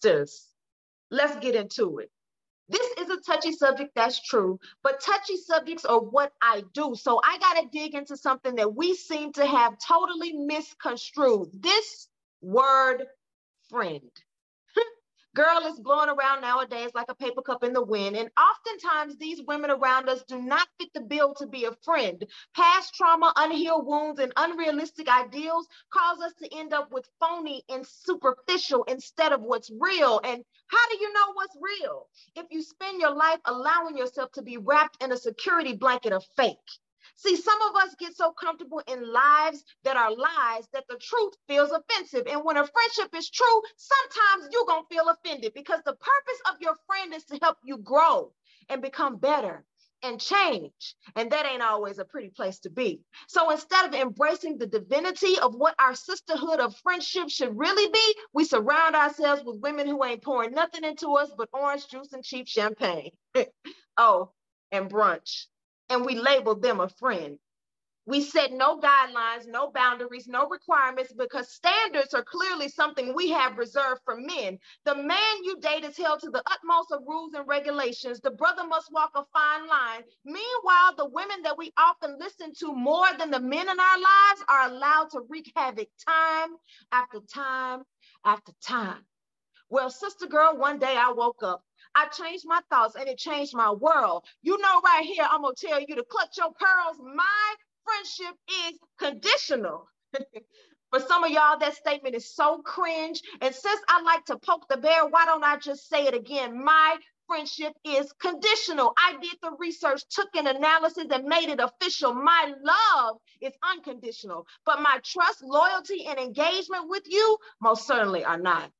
sisters, let's get into it. This is a touchy subject, that's true, but touchy subjects are what I do. So I got to dig into something that we seem to have totally misconstrued. This word friend. Girl is blowing around nowadays like a paper cup in the wind. And oftentimes, these women around us do not fit the bill to be a friend. Past trauma, unhealed wounds, and unrealistic ideals cause us to end up with phony and superficial instead of what's real. And how do you know what's real? If you spend your life allowing yourself to be wrapped in a security blanket of fake. See, some of us get so comfortable in lives that are lies that the truth feels offensive. And when a friendship is true, sometimes you're going to feel offended because the purpose of your friend is to help you grow and become better and change. And that ain't always a pretty place to be. So instead of embracing the divinity of what our sisterhood of friendship should really be, we surround ourselves with women who ain't pouring nothing into us but orange juice and cheap champagne. oh, and brunch and we labeled them a friend. We set no guidelines, no boundaries, no requirements because standards are clearly something we have reserved for men. The man you date is held to the utmost of rules and regulations. The brother must walk a fine line. Meanwhile, the women that we often listen to more than the men in our lives are allowed to wreak havoc time after time after time. Well, sister girl, one day I woke up I changed my thoughts and it changed my world. You know, right here, I'm gonna tell you to clutch your pearls. My friendship is conditional. For some of y'all, that statement is so cringe. And since I like to poke the bear, why don't I just say it again? My friendship is conditional. I did the research, took an analysis, and made it official. My love is unconditional, but my trust, loyalty, and engagement with you most certainly are not.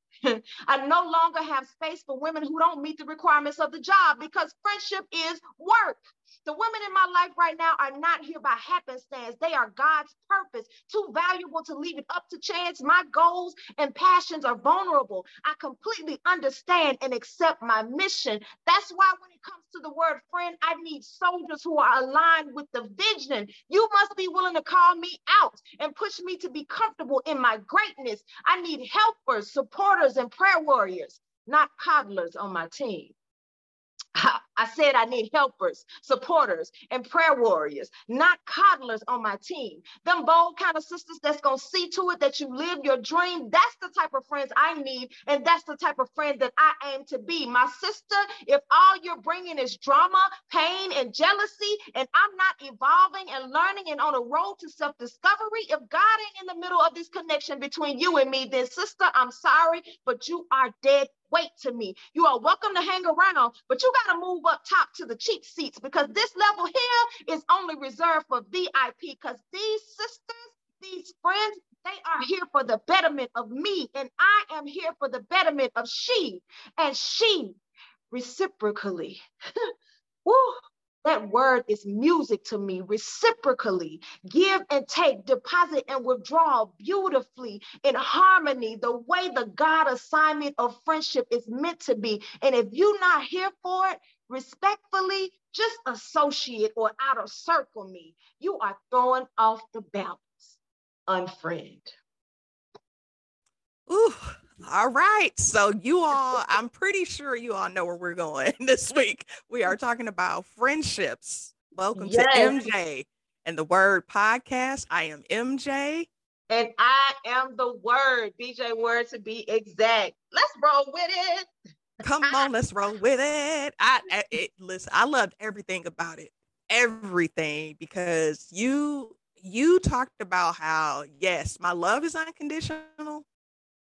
I no longer have space for women who don't meet the requirements of the job because friendship is work. The women in my life right now are not here by happenstance. They are God's purpose, too valuable to leave it up to chance. My goals and passions are vulnerable. I completely understand and accept my mission. That's why when it comes to the word friend, I need soldiers who are aligned with the vision. You must be willing to call me out and push me to be comfortable in my greatness. I need helpers, supporters, and prayer warriors, not coddlers on my team. I said I need helpers, supporters, and prayer warriors, not coddlers on my team. Them bold kind of sisters that's going to see to it that you live your dream. That's the type of friends I need. And that's the type of friend that I aim to be. My sister, if all you're bringing is drama, pain, and jealousy, and I'm not evolving and learning and on a road to self discovery, if God ain't in the middle of this connection between you and me, then sister, I'm sorry, but you are dead weight to me. You are welcome to hang around, but you got to move up top to the cheap seats because this level here is only reserved for VIP because these sisters, these friends, they are here for the betterment of me, and I am here for the betterment of she, and she reciprocally. Woo, that word is music to me, reciprocally. Give and take, deposit and withdraw beautifully in harmony, the way the God assignment of friendship is meant to be. And if you're not here for it, respectfully, just associate or outer circle me. You are throwing off the balance. Unfriend. Ooh, all right. So you all, I'm pretty sure you all know where we're going this week. We are talking about friendships. Welcome yes. to MJ and the Word Podcast. I am MJ. And I am the word, BJ Word to be exact. Let's roll with it. Come on, let's roll with it. I, I it, listen. I loved everything about it, everything because you you talked about how yes, my love is unconditional,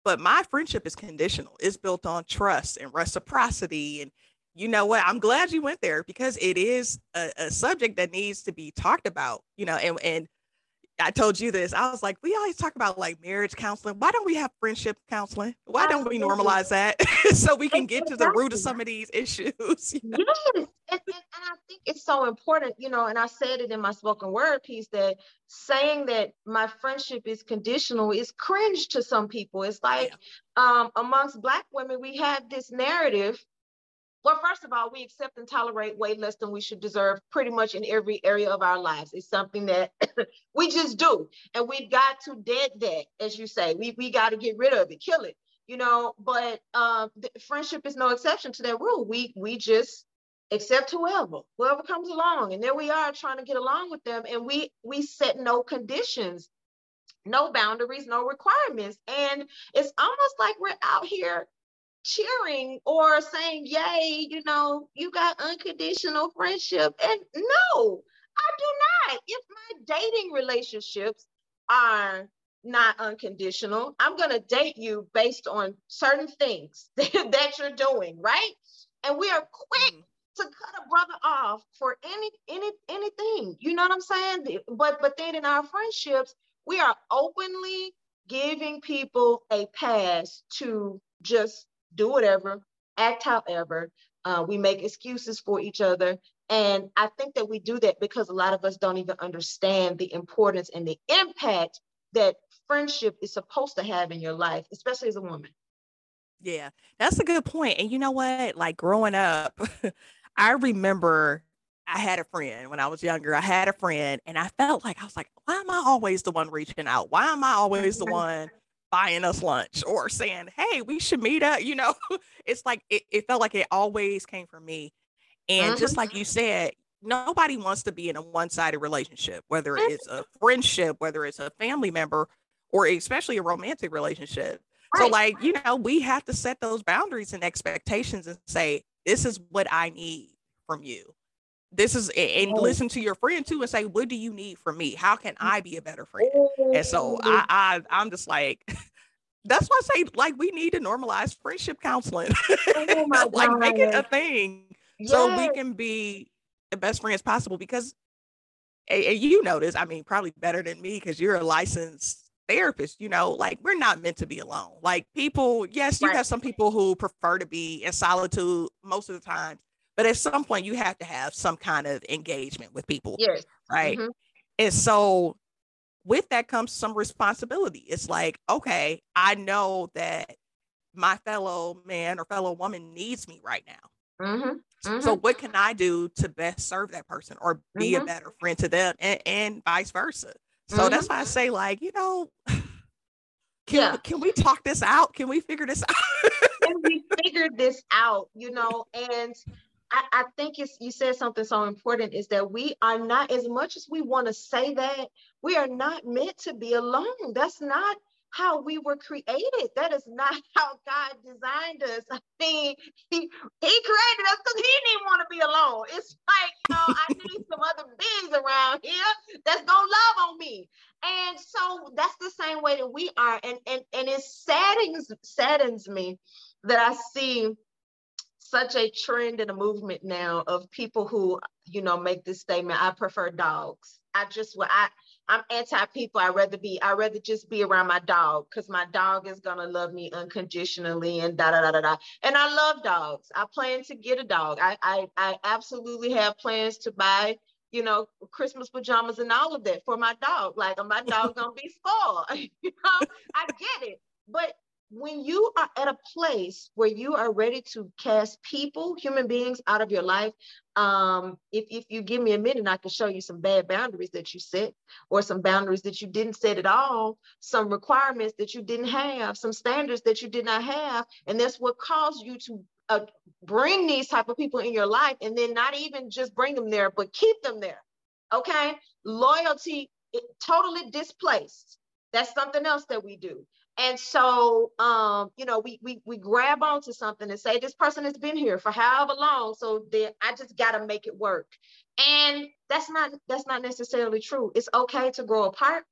but my friendship is conditional. It's built on trust and reciprocity. And you know what? I'm glad you went there because it is a, a subject that needs to be talked about, you know, and, and I told you this. I was like, we always talk about like marriage counseling. Why don't we have friendship counseling? Why don't we normalize that so we can get to the root of some of these issues? Yes. And, and, and, I think it's so important, you know, and I said it in my spoken word piece that saying that my friendship is conditional is cringe to some people. It's like yeah. um, amongst Black women, we have this narrative well, first of all, we accept and tolerate way less than we should deserve pretty much in every area of our lives. It's something that we just do. And we've got to dead that, as you say. We, we got to get rid of it, kill it. you know, but uh, friendship is no exception to that rule. We we just accept whoever, whoever comes along, and there we are trying to get along with them, and we we set no conditions, no boundaries, no requirements, and it's almost like we're out here cheering or saying, "Yay!" You know, you got unconditional friendship, and no, I do not. If my dating relationships are not unconditional. I'm going to date you based on certain things that you're doing, right? And we are quick mm. to cut a brother off for any any anything. You know what I'm saying? But but then in our friendships, we are openly giving people a pass to just do whatever, act however. Uh, we make excuses for each other. And I think that we do that because a lot of us don't even understand the importance and the impact that friendship is supposed to have in your life, especially as a woman. Yeah, that's a good point. And you know what? Like growing up, I remember I had a friend when I was younger. I had a friend, and I felt like I was like, why am I always the one reaching out? Why am I always the one buying us lunch or saying, hey, we should meet up? You know, it's like it, it felt like it always came from me. And just like mm-hmm. you said, nobody wants to be in a one-sided relationship, whether mm-hmm. it's a friendship, whether it's a family member, or especially a romantic relationship. Right. So, like, you know, we have to set those boundaries and expectations and say, this is what I need from you. This is, and listen to your friend too and say, what do you need from me? How can I be a better friend? And so I, I I'm just like, that's why I say, like, we need to normalize friendship counseling, oh like, make it a thing yes. so we can be the best friends possible because and, you know this, I mean, probably better than me because you're a licensed therapist, you know, like we're not meant to be alone. Like people, yes, you right. have some people who prefer to be in solitude most of the time, but at some point you have to have some kind of engagement with people. Yes. Right. Mm-hmm. And so with that comes some responsibility. It's like, okay, I know that my fellow man or fellow woman needs me right now. Mm-hmm. Mm-hmm. So what can I do to best serve that person or be mm-hmm. a better friend to them and, and vice versa? So mm-hmm. that's why I say, like, you know, can, yeah. can we talk this out? Can we figure this out? can we figure this out? You know, and I, I think it's you said something so important is that we are not as much as we want to say that we are not meant to be alone. That's not how we were created. That is not how God designed us. I mean, He, he created us because He didn't want to be alone. It's like, you know, I need some other beings around here that's gonna love on me. And so that's the same way that we are. And and and it saddens saddens me that I see such a trend and a movement now of people who, you know, make this statement, I prefer dogs. I just will, I I'm anti people. I'd rather be, I'd rather just be around my dog because my dog is gonna love me unconditionally and da da da da da. And I love dogs. I plan to get a dog. I I, I absolutely have plans to buy, you know, Christmas pajamas and all of that for my dog. Like my dog's gonna be spoiled. you know, I get it. But when you are at a place where you are ready to cast people, human beings out of your life, um, if, if you give me a minute, I can show you some bad boundaries that you set, or some boundaries that you didn't set at all, some requirements that you didn't have, some standards that you did not have. And that's what caused you to uh, bring these type of people in your life and then not even just bring them there, but keep them there. Okay. Loyalty it, totally displaced. That's something else that we do. And so, um, you know, we, we, we grab onto something and say, this person has been here for however long. So then I just got to make it work. And that's not, that's not necessarily true. It's okay to grow apart.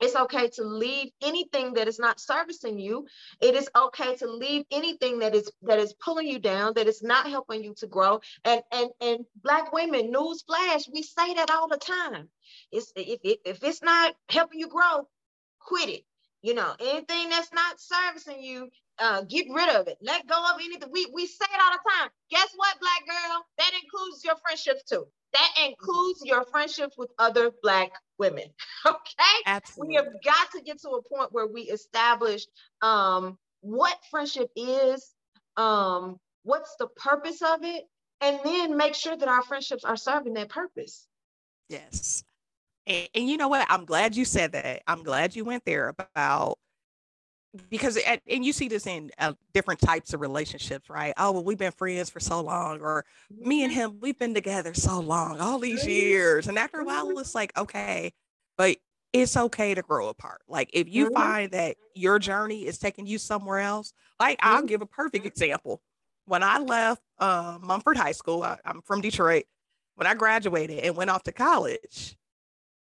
It's okay to leave anything that is not servicing you. It is okay to leave anything that is that is pulling you down, that is not helping you to grow. And and and black women, news flash, we say that all the time. It's if it, if it's not helping you grow, quit it. You know, anything that's not servicing you, uh, get rid of it. Let go of anything. We, we say it all the time. Guess what, black girl? That includes your friendships too. That includes your friendships with other black women. Okay. Absolutely. We have got to get to a point where we establish um, what friendship is, um, what's the purpose of it, and then make sure that our friendships are serving that purpose. Yes. And, and, you know what? I'm glad you said that. I'm glad you went there about because it, and you see this in uh, different types of relationships right oh well we've been friends for so long or me and him we've been together so long all these years and after a while it's like okay but it's okay to grow apart like if you mm-hmm. find that your journey is taking you somewhere else like mm-hmm. i'll give a perfect example when i left uh, mumford high school I, i'm from detroit when i graduated and went off to college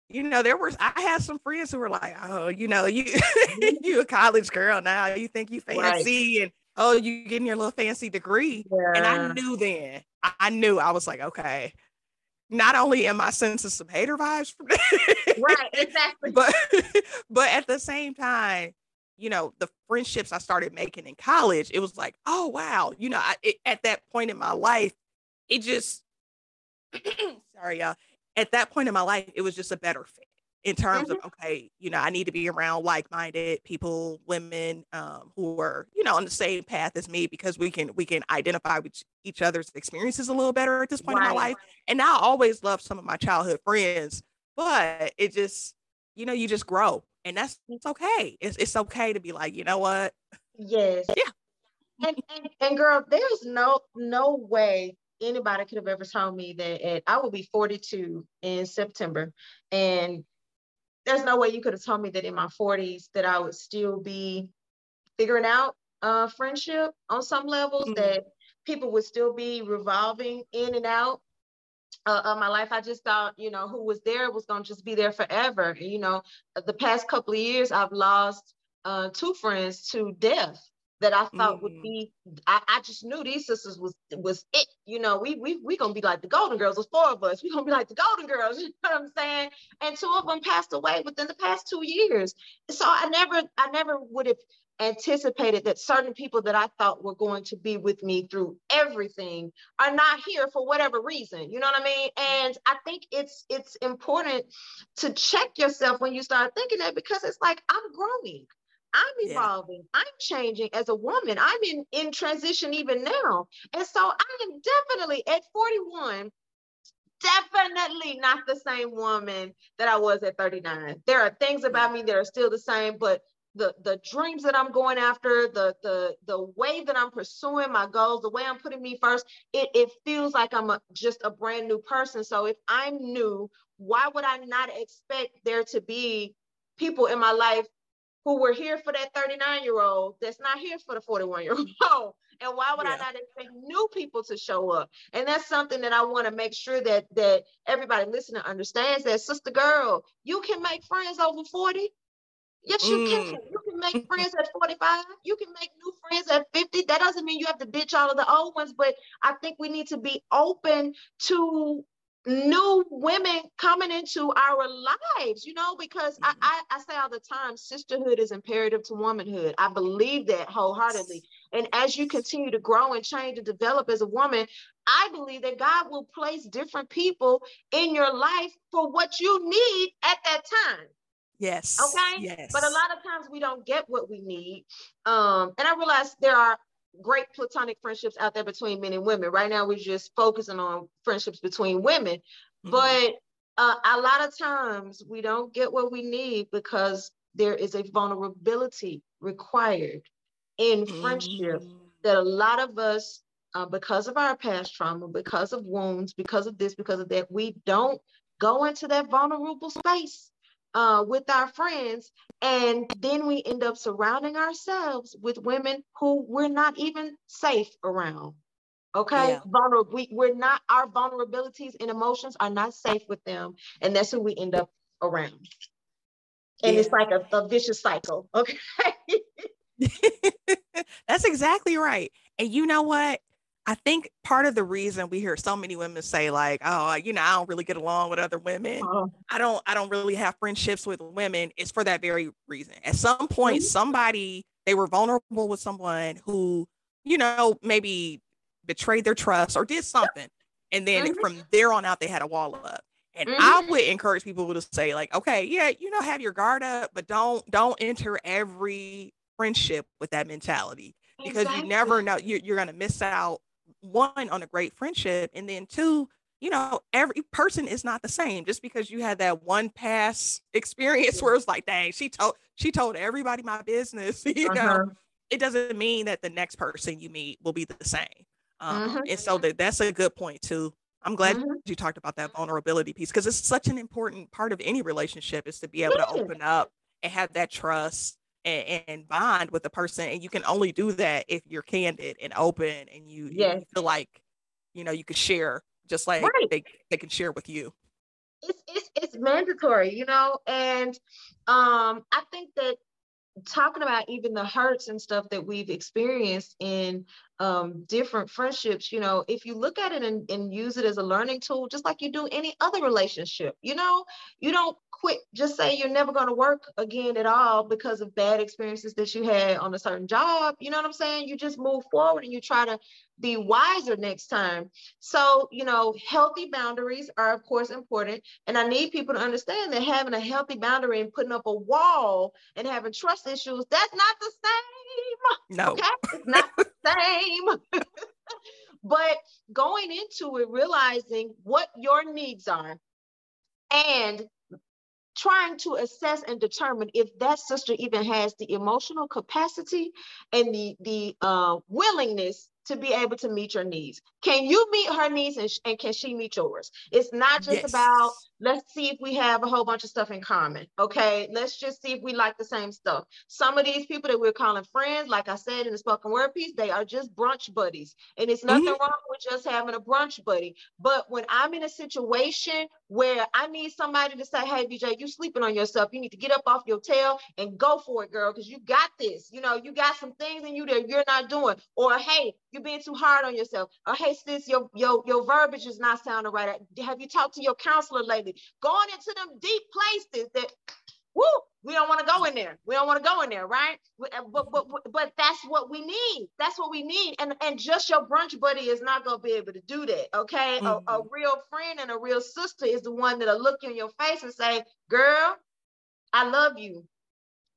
you know, there was I had some friends who were like, "Oh, you know, you mm-hmm. you a college girl now. You think you fancy right. and oh, you getting your little fancy degree." Yeah. And I knew then, I knew I was like, okay, not only am I sensing some hater vibes from right, exactly, but but at the same time, you know, the friendships I started making in college, it was like, oh wow, you know, I, it, at that point in my life, it just sorry y'all at that point in my life, it was just a better fit in terms mm-hmm. of okay, you know, I need to be around like-minded people, women um, who are, you know, on the same path as me because we can we can identify with each other's experiences a little better at this point right. in my life. And I always loved some of my childhood friends, but it just, you know, you just grow, and that's it's okay. It's it's okay to be like, you know what? Yes. Yeah. And, and, and girl, there's no no way anybody could have ever told me that at, I would be 42 in September. And there's no way you could have told me that in my 40s that I would still be figuring out uh, friendship on some levels, mm-hmm. that people would still be revolving in and out uh, of my life. I just thought, you know, who was there was going to just be there forever. And, you know, the past couple of years, I've lost uh, two friends to death that I thought mm. would be. I, I, just knew these sisters was was it. You know, we we we gonna be like the Golden Girls. There's four of us. We gonna be like the Golden Girls. You know what I'm saying? And two of them passed away within the past two years. So I never I never would have anticipated that certain people that I thought were going to be with me through everything are not here for whatever reason. You know what I mean? And I think it's it's important to check yourself when you start thinking that because it's like I'm growing. I'm evolving. Yeah. I'm changing as a woman. I'm in, in transition even now. And so I am definitely at 41, definitely not the same woman that I was at 39. There are things about me that are still the same, but the the dreams that I'm going after, the the the way that I'm pursuing my goals, the way I'm putting me first, it, it feels like I'm a, just a brand new person. So if I'm new, why would I not expect there to be people in my life who were here for that 39 year old that's not here for the 41 year old. And why would yeah. I not expect new people to show up? And that's something that I want to make sure that that everybody listening understands that sister girl, you can make friends over 40. Yes, you mm. can. You can make friends at 45. You can make new friends at 50. That doesn't mean you have to ditch all of the old ones, but I think we need to be open to new women coming into our lives, you know, because mm-hmm. I, I, I, say all the time, sisterhood is imperative to womanhood. I believe that wholeheartedly. And as you continue to grow and change and develop as a woman, I believe that God will place different people in your life for what you need at that time. Yes. Okay. Yes. But a lot of times we don't get what we need. Um, and I realize there are great platonic friendships out there between men and women. Right now, we're just focusing on friendships between women. Mm-hmm. But uh, a lot of times we don't get what we need because there is a vulnerability required in friendship mm-hmm. that a lot of us, uh, because of our past trauma, because of wounds, because of this, because of that, we don't go into that vulnerable space uh, with our friends. And then we end up surrounding ourselves with women who we're not even safe around. Okay, yeah. vulnerable. We, we're not, our vulnerabilities and emotions are not safe with them. And that's who we end up around. And yeah. it's like a, a vicious cycle. Okay. that's exactly right. And you know what? I think part of the reason we hear so many women say like, oh, you know, I don't really get along with other women. Uh-huh. I don't I don't really have friendships with women is for that very reason. At some point mm-hmm. somebody they were vulnerable with someone who, you know, maybe betrayed their trust or did something. And then mm-hmm. from there on out they had a wall up. And mm-hmm. I would encourage people to say like, okay, yeah, you know, have your guard up, but don't don't enter every friendship with that mentality because exactly. you never know you're, you're going to miss out one on a great friendship and then two you know, every person is not the same. Just because you had that one past experience where it's like, dang, she told she told everybody my business, you uh-huh. know, it doesn't mean that the next person you meet will be the same. Um, mm-hmm. And so that that's a good point too. I'm glad mm-hmm. you talked about that vulnerability piece because it's such an important part of any relationship is to be able yeah. to open up and have that trust and, and, bond with the person. And you can only do that if you're candid and open and you, yes. you feel like, you know, you could share just like right. they, they can share with you. It's, it's, it's mandatory, you know, and um, I think that talking about even the hurts and stuff that we've experienced in um, different friendships, you know, if you look at it and, and use it as a learning tool, just like you do any other relationship, you know, you don't quit, just say you're never going to work again at all because of bad experiences that you had on a certain job. You know what I'm saying? You just move forward and you try to be wiser next time. So, you know, healthy boundaries are, of course, important. And I need people to understand that having a healthy boundary and putting up a wall and having trust issues, that's not the same. No. Okay? It's not the same. but going into it, realizing what your needs are and trying to assess and determine if that sister even has the emotional capacity and the the uh, willingness to be able to meet your needs. Can you meet her needs and, and can she meet yours? It's not just yes. about let's see if we have a whole bunch of stuff in common. Okay, let's just see if we like the same stuff. Some of these people that we're calling friends, like I said in the spoken word piece, they are just brunch buddies. And it's nothing mm-hmm. wrong with just having a brunch buddy. But when I'm in a situation where I need somebody to say, hey, BJ, you sleeping on yourself. You need to get up off your tail and go for it, girl, because you got this. You know, you got some things in you that you're not doing. Or hey, you're being too hard on yourself. Or hey, sis, your your your verbiage is not sounding right. Have you talked to your counselor lately? Going into them deep places that woo, we don't want to go in there. We don't want to go in there, right? Uh, but, but but that's what we need. That's what we need. And and just your brunch buddy is not gonna be able to do that. Okay. Mm-hmm. A, a, mm-hmm. real friend and a real sister is the one that'll look you in your face and say, girl, I love you.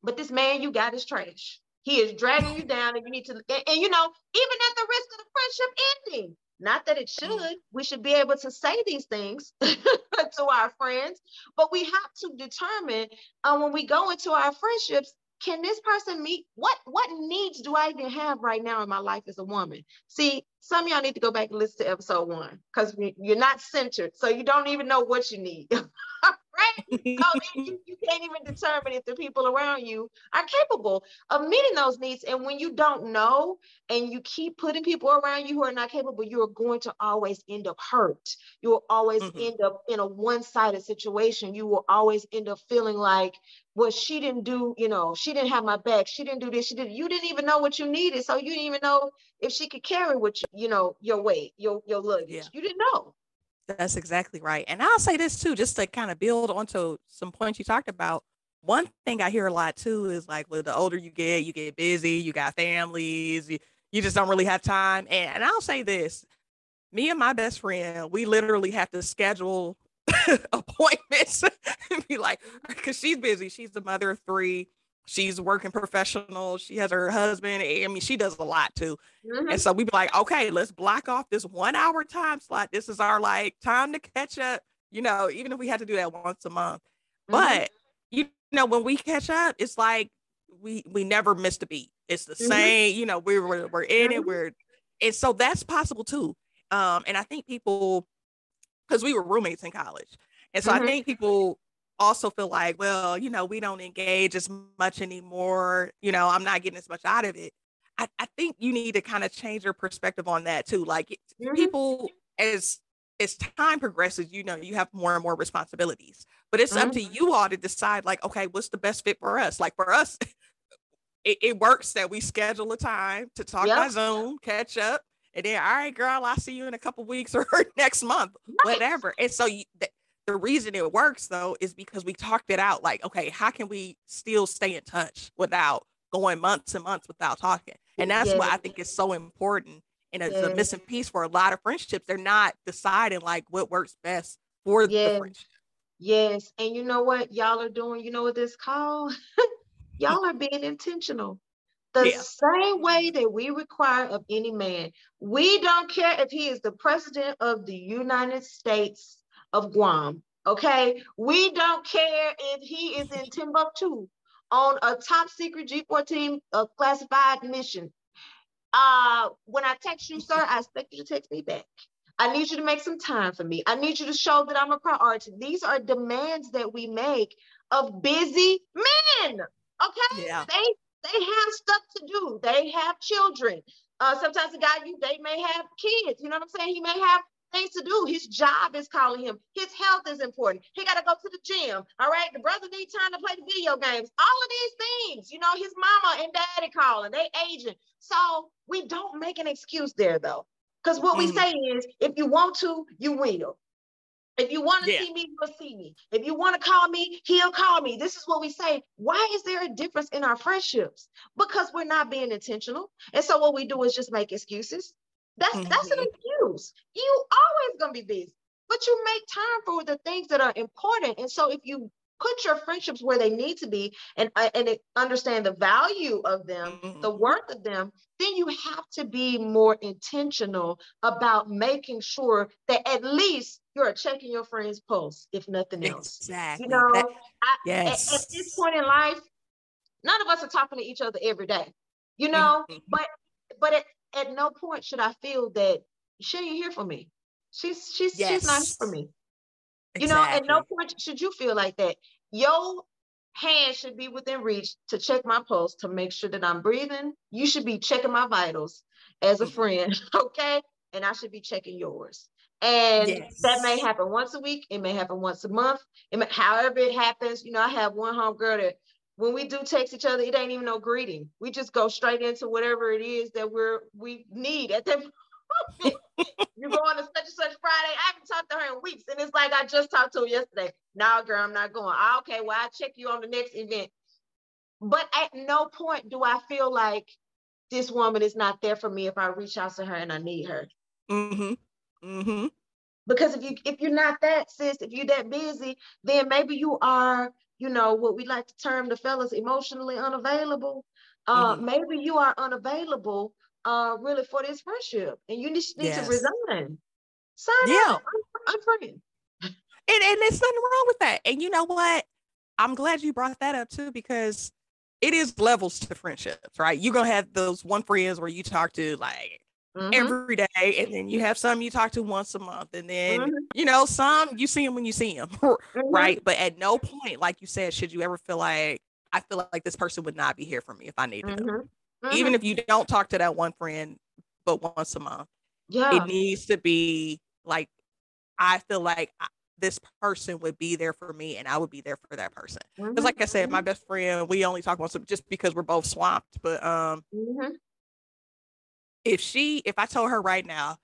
But this man you got is trash. He is dragging you down, and you need to, and, and you know, even at the risk of the friendship ending, not that it mm. should. We should be able to say these things to our friends, but we have to determine uh, when we go into our friendships, can this person meet what what needs do I even have right now in my life as a woman? See, some of y'all need to go back and listen to episode one because you're not centered, so you don't even know what you need. right? so you, you can't even determine if the people around you are capable of meeting those needs. And when you don't know and you keep putting people around you who are not capable, you're going to always end up hurt. You will always mm-hmm. end up in a one-sided situation. You will always end up feeling like, well, she didn't do, you know, she didn't have my back. She didn't do this. She did. You didn't even know what you needed, so you didn't even know if she could carry what you, you know, your weight, your your luggage. Yeah. You didn't know. That's exactly right. And I'll say this too, just to kind of build onto some points you talked about. One thing I hear a lot too is like, well, the older you get, you get busy, you got families, you, you just don't really have time. And, and I'll say this me and my best friend, we literally have to schedule appointments and be like, because she's busy. She's the mother of three she's working professional. She has her husband. I mean, she does a lot too. Mm-hmm. And so we'd be like, okay, let's block off this one hour time slot. This is our like time to catch up, you know, even if we had to do that once a month. Mm-hmm. But you know, when we catch up, it's like we we never missed a beat. It's the mm-hmm. same, you know, we we're, we're in it, mm-hmm. we're and so that's possible too. Um, and I think people because we were roommates in college. And so I mm-hmm. think people also feel like, well, you know, we don't engage as much anymore. You know, I'm not getting as much out of it. I, I think you need to kind of change your perspective on that too. Like mm-hmm. people, as as time progresses, you know, you have more and more responsibilities. But it's mm-hmm. up to mm-hmm. you all to decide, like, okay, what's the best fit for us? Like for us, it, it works that we schedule a time to talk yep. by Zoom, catch up, and then, all right, girl, I'll see you in a couple weeks or next month, right. whatever. And so you, the reason it works though is because we talked it out like okay how can we still stay in touch without going months and months without talking and that's yes. why i think it's so important and it's yes. a missing piece for a lot of friendships they're not deciding like what works best for yes. the friendship yes and you know what y'all are doing you know what this called y'all are being intentional the yeah. same way that we require of any man. We don't care if he is the president of the United States of Guam. Okay, we don't care if he is in Timbuktu on a top secret G14 uh, classified mission. Uh, when I text you, sir, I expect you to text me back. I need you to make some time for me. I need you to show that I'm a priority. These are demands that we make of busy men. Okay. Yeah. They they have stuff to do. They have children. Uh, sometimes the guy you they may have kids. You know what I'm saying? He may have things to do. His job is calling him. His health is important. He got to go to the gym. All right. The brother needs time to play the video games. All of these things, you know, his mama and daddy calling, they aging. So we don't make an excuse there though. Because what mm-hmm. we say is if you want to, you will. If you want to yeah. see me, you'll see me. If you want to call me, he'll call me. This is what we say. Why is there a difference in our friendships? Because we're not being intentional. And so what we do is just make excuses. That's mm-hmm. that's an excuse. You always gonna be busy, but you make time for the things that are important. And so if you put your friendships where they need to be and uh, and understand the value of them, mm-hmm. the worth of them, then you have to be more intentional about making sure that at least you're checking your friend's pulse, if nothing else. Exactly. You know, that, I, yes. At, at, this point in life, none of us are talking to each other every day. You know, mm-hmm. but but at, at no point should I feel that she ain't here for me. She's she's yes. she's not here for me. Exactly. You know, at no point should you feel like that. Your hand should be within reach to check my pulse to make sure that I'm breathing. You should be checking my vitals as a mm-hmm. friend, okay? And I should be checking yours. And yes. that may happen once a week. It may happen once a month. It may, however it happens. You know, I have one home girl that when we do text each other, it ain't even no greeting. We just go straight into whatever it is that we're we need at that you go on to such and such Friday. I haven't talked to her in weeks. And it's like I just talked to her yesterday. No, girl, I'm not going. Oh, okay, well, I'll check you on the next event. But at no point do I feel like this woman is not there for me if I reach out to her and I need her. Mm-hmm. Mm-hmm. Because if you if you're not that sis, if you're that busy, then maybe you are, you know, what we like to term the fellas emotionally unavailable. Uh, mm-hmm. maybe you are unavailable uh, really for this friendship, and you just need yes. to resign. Sign yeah. I'm, I'm And and there's nothing wrong with that. And you know what? I'm glad you brought that up too because it is levels to friendships, right? You're gonna have those one friends where you talk to like mm-hmm. every day, and then you have some you talk to once a month, and then mm-hmm. you know some you see them when you see them, mm-hmm. right? But at no point, like you said, should you ever feel like I feel like this person would not be here for me if I needed them. Mm-hmm mm-hmm. even if you don't talk to that one friend but once a month yeah it needs to be like i feel like I, this person would be there for me and I would be there for that person. Because mm-hmm. like I said, my mm-hmm. best friend, we only talk once just because we're both swamped. But um mm-hmm. If she if I told her right now,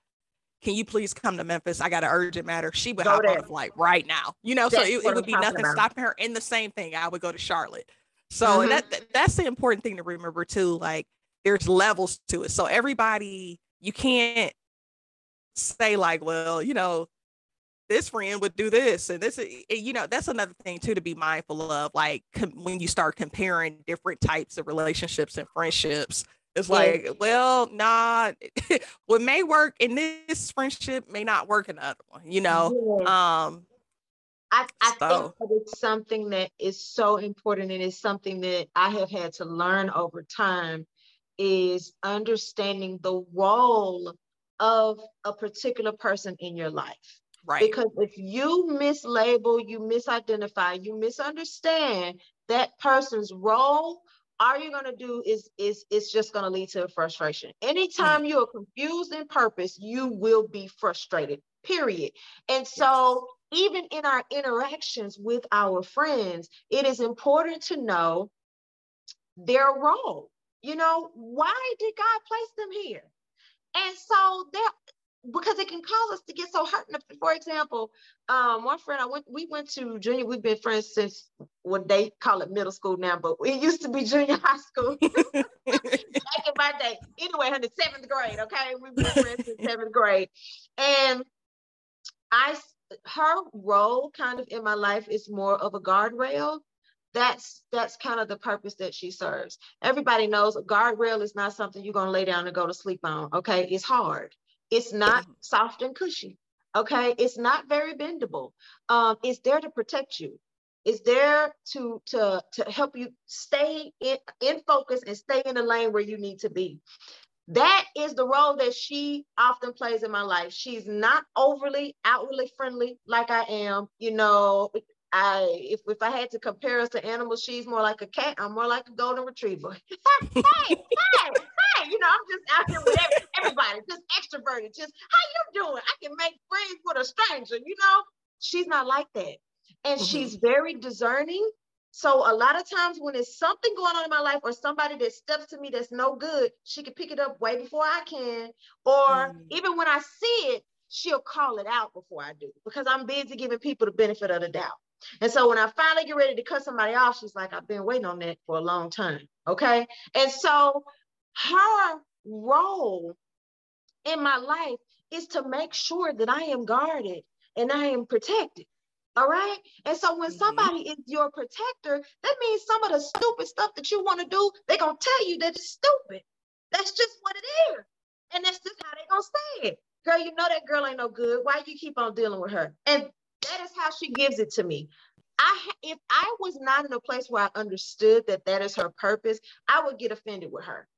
can you please come to Memphis? I got an urgent matter. She would go hop there. on a flight right now. You know, that's so it, it would be nothing about. stopping her. And the same thing, I would go to Charlotte. So mm-hmm. that that's the important thing to remember too. Like there's levels to it. So everybody, you can't say like, well, you know, this friend would do this and this you know that's another thing too to be mindful of like com- when you start comparing different types of relationships and friendships it's yeah. like well nah what may work in this friendship may not work in the other one you know yeah. um I, I so. think that it's something that is so important and it's something that I have had to learn over time is understanding the role of a particular person in your life. Right. Because if you mislabel, you misidentify, you misunderstand that person's role, all you're gonna do is is it's just gonna lead to frustration. Anytime mm. you are confused in purpose, you will be frustrated. Period. And so even in our interactions with our friends, it is important to know their role. You know, why did God place them here? And so there, because it can cause us to get so hurt. For example, um, one friend I went, we went to junior. We've been friends since what they call it middle school now, but it used to be junior high school back in my day. Anyway, in the seventh grade. Okay, we've been friends since seventh grade, and I her role kind of in my life is more of a guardrail that's that's kind of the purpose that she serves. Everybody knows a guardrail is not something you're gonna lay down and go to sleep on. Okay, it's hard. It's not mm-hmm. soft and cushy. Okay, it's not very bendable. Um, it's there to protect you. It's there to to to help you stay in, in focus and stay in the lane where you need to be. That is the role that she often plays in my life. She's not overly outwardly friendly like I am. You know, I if, if I had to compare us to animals, she's more like a cat. I'm more like a golden retriever. hey, hey, hey, you know, I'm just out here with everybody, just extroverted. Just how you doing? I can make friends with a stranger, you know. She's not like that. And mm-hmm. she's very discerning. So a lot of times when it's something going on in my life or somebody that steps to me that's no good, she can pick it up way before I can. Or mm. even when I see it, she'll call it out before I do because I'm busy giving people the benefit of the doubt. And so when I finally get ready to cut somebody off, she's like, I've been waiting on that for a long time. Okay. And so her role in my life is to make sure that I am guarded and I am protected. All right. And so when mm-hmm. somebody is your protector, that means some of the stupid stuff that you want to do, they're going to tell you that it's stupid. That's just what it is. And that's just how they're going to say it. Girl, you know that girl ain't no good. Why you keep on dealing with her? And that is how she gives it to me. I if I was not in a place where I understood that that is her purpose, I would get offended with her.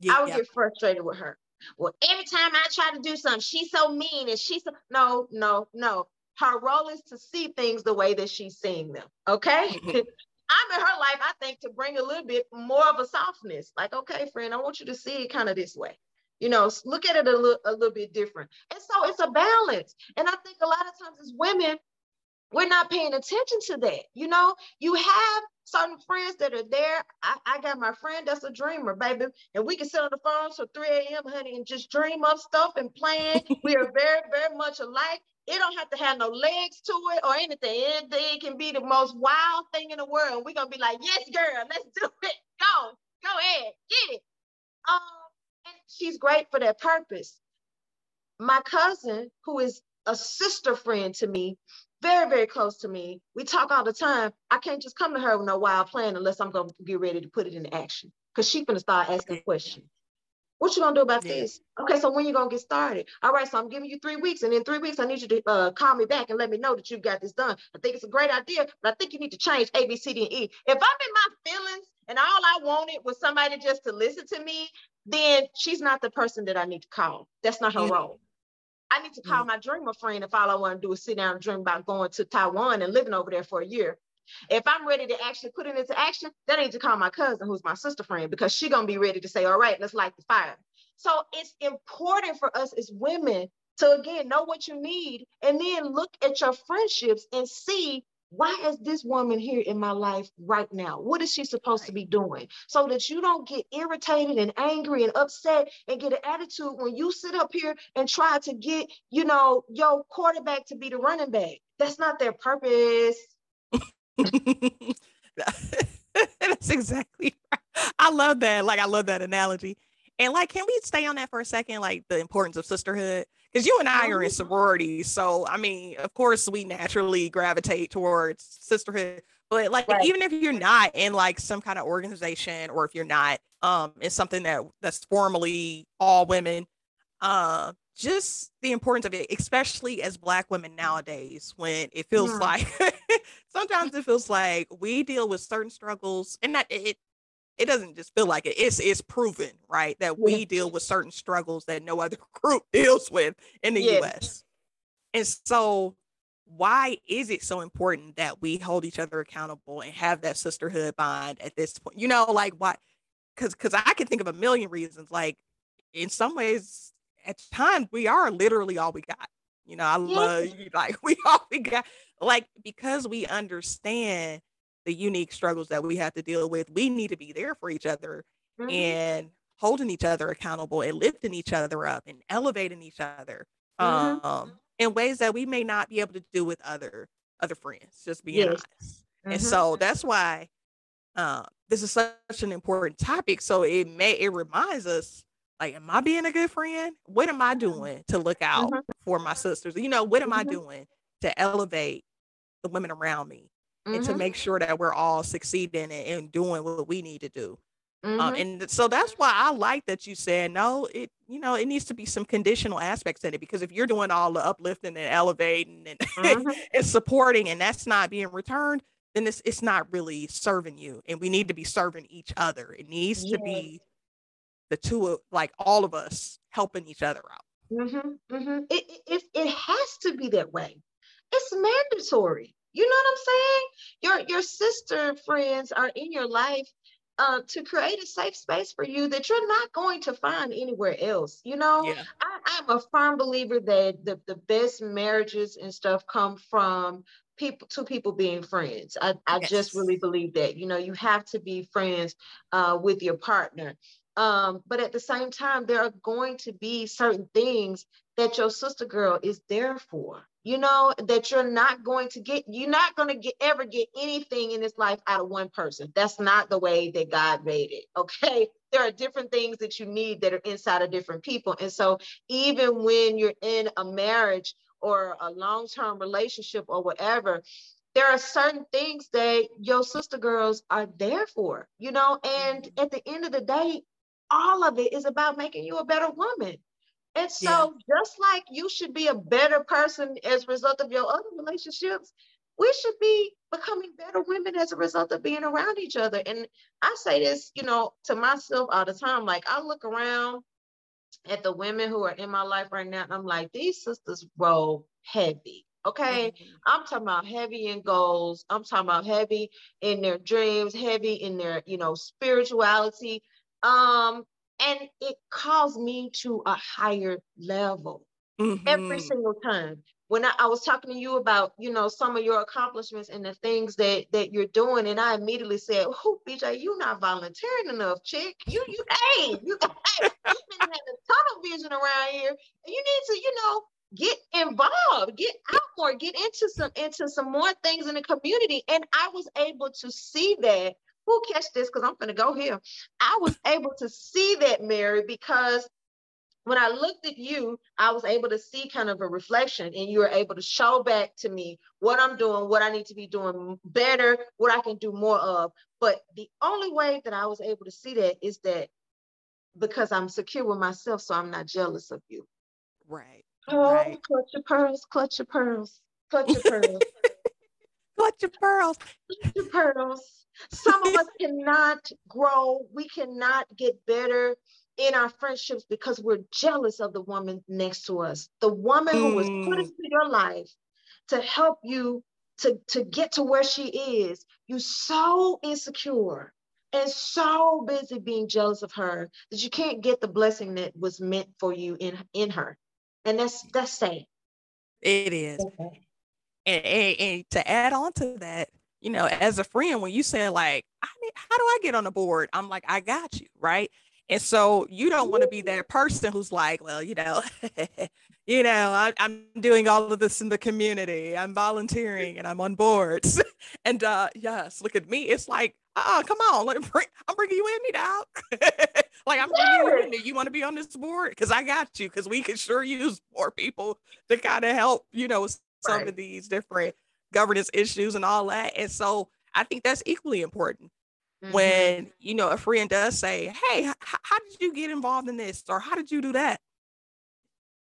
Yeah, I would yeah. get frustrated with her. Well, every time I try to do something, she's so mean and she's so no, no, no. Her role is to see things the way that she's seeing them. Okay. Mm-hmm. I'm in her life, I think, to bring a little bit more of a softness. Like, okay, friend, I want you to see it kind of this way. You know, look at it a little, a little bit different. And so it's a balance. And I think a lot of times as women, we're not paying attention to that. You know, you have certain friends that are there. I, I got my friend that's a dreamer, baby, and we can sit on the phone till 3 a.m., honey, and just dream up stuff and plan. we are very, very much alike. It don't have to have no legs to it or anything. It, can be the most wild thing in the world. We're gonna be like, yes, girl, let's do it. Go, go ahead, get it. Um, and she's great for that purpose. My cousin, who is a sister friend to me, very, very close to me. We talk all the time. I can't just come to her with no wild plan unless I'm gonna get ready to put it into action. Cause she's gonna start asking questions. What you gonna do about yeah. this? Okay, so when you gonna get started? All right, so I'm giving you three weeks, and in three weeks, I need you to uh, call me back and let me know that you got this done. I think it's a great idea, but I think you need to change A, B, C, D, and E. If I'm in my feelings and all I wanted was somebody just to listen to me, then she's not the person that I need to call. That's not her yeah. role. I need to call mm-hmm. my dreamer friend if all I want to do is sit down and dream about going to Taiwan and living over there for a year. If I'm ready to actually put it into action, then I need to call my cousin, who's my sister friend, because she's gonna be ready to say, all right, let's light the fire. So it's important for us as women to again know what you need and then look at your friendships and see why is this woman here in my life right now? What is she supposed to be doing? So that you don't get irritated and angry and upset and get an attitude when you sit up here and try to get, you know, your quarterback to be the running back. That's not their purpose. That's exactly right. I love that. Like, I love that analogy. And like, can we stay on that for a second? Like the importance of sisterhood because you and I are in mm-hmm. sororities. So, I mean, of course, we naturally gravitate towards sisterhood. But like, right. even if you're not in like some kind of organization, or if you're not um in something that that's formally all women, uh, just the importance of it, especially as Black women nowadays, when it feels yeah. like sometimes it feels like we deal with certain struggles, and that it it doesn't just feel like it. It's it's proven, right, that we deal with certain struggles that no other group deals with in the. US. And so why is it so important that we hold each other accountable and have that sisterhood bond at this point? You know, like why because because I can think of a million reasons. Like in some ways, at times we are literally all we got. You know, I love you like we all we got. Like because we understand the unique struggles that we have to deal with, we need to be there for each other mm-hmm. and holding each other accountable and lifting each other up and elevating each other mm-hmm. um, in ways that we may not be able to do with other other friends. Just being yes. honest, mm-hmm. and so that's why uh, this is such an important topic. So it may it reminds us like, am I being a good friend? What am I mm-hmm. doing to look out mm-hmm. for my sisters? You know, what am I mm-hmm. doing to elevate the women around me? Mm-hmm. and to mm-hmm. make sure that we're all succeeding and, doing what we need to do. Um, mm-hmm. Um, and so that's why I like that you said no. It you know it needs to be some conditional aspects in it because if you're doing all the uplifting and elevating and, mm-hmm. and supporting and that's not being returned, then it's it's not really serving you. And we need to be serving each other. It needs to be the two of like all of us helping each other out. Mm-hmm, mm-hmm. It, it, it has to be that way. It's mandatory. You know what I'm saying? Your your sister friends are in your life uh, to create a safe space for you that you're not going to find anywhere else. You know, yeah. I, am a firm believer that the, the best marriages and stuff come from people two people being friends. I, I yes. just really believe that. You know, you have to be friends uh, with your partner. Um, but at the same time, there are going to be certain things that your sister girl is there for. You know that you're not going to get. You're not going to get ever get anything in this life out of one person. That's not the way that God made it. Okay, there are different things that you need that are inside of different people, and so even when you're in a marriage or a long-term relationship or whatever, there are certain things that your sister girls are there for. You know, and mm-hmm. at the end of the day, all of it is about making you a better woman. And so, yeah. just like you should be a better person as a result of your other relationships, we should be becoming better women as a result of being around each other. And I say this, you know, to myself all the time. Like, I look around at the women who are in my life right now, and I'm like, these sisters roll heavy. Okay. Mm-hmm. I'm talking about heavy in goals. I'm talking about heavy in their dreams, heavy in their, you know, spirituality, um, and it calls me to a higher level mm-hmm. every single time. When I, I, was talking to you about, you know, some of your accomplishments and the things that that you're doing, and I immediately said, "Oh, BJ, you not volunteering enough, chick. You, you, hey, you, hey, been having a tunnel vision around here, and you need to, you know, get involved, get out more, get into some into some more things in the community." And I was able to see that who catch this because I'm going to go here. I was able to see that, Mary, because when I looked at you, I was able to see kind of a reflection, and you were able to show back to me what I'm doing, what I need to be doing better, what I can do more of. But the only way that I was able to see that is that because I'm secure with myself, so I'm not jealous of you. Right. Oh, right. clutch your pearls, clutch your pearls, clutch your pearls. clutch your pearls. Clutch your pearls. Some of us cannot grow. We cannot get better in our friendships because we're jealous of the woman next to us. The woman mm. who was put mm. into your life to help you to, to get to where she is. You're so insecure and so busy being jealous of her that you can't get the blessing that was meant for you in, in her. And that's that's sad. It is. Okay. And, and, and to add on to that, you know, as a friend, when you say like, I need, how do I get on the board? I'm like, I got you, right? And so you don't want to be that person who's like, well, you know, you know, I, am doing all of this in the community. I'm volunteering and I'm on boards. and uh, yes, look at me. It's like, oh, come on, let me bring, I'm bringing you in, me out. like I'm bringing you in. You want to be on this board? Because I got you. Because we can sure use more people to kind of help, you know, some right. of these different governance issues and all that. And so I think that's equally important mm-hmm. when, you know, a friend does say, Hey, h- how did you get involved in this? Or how did you do that?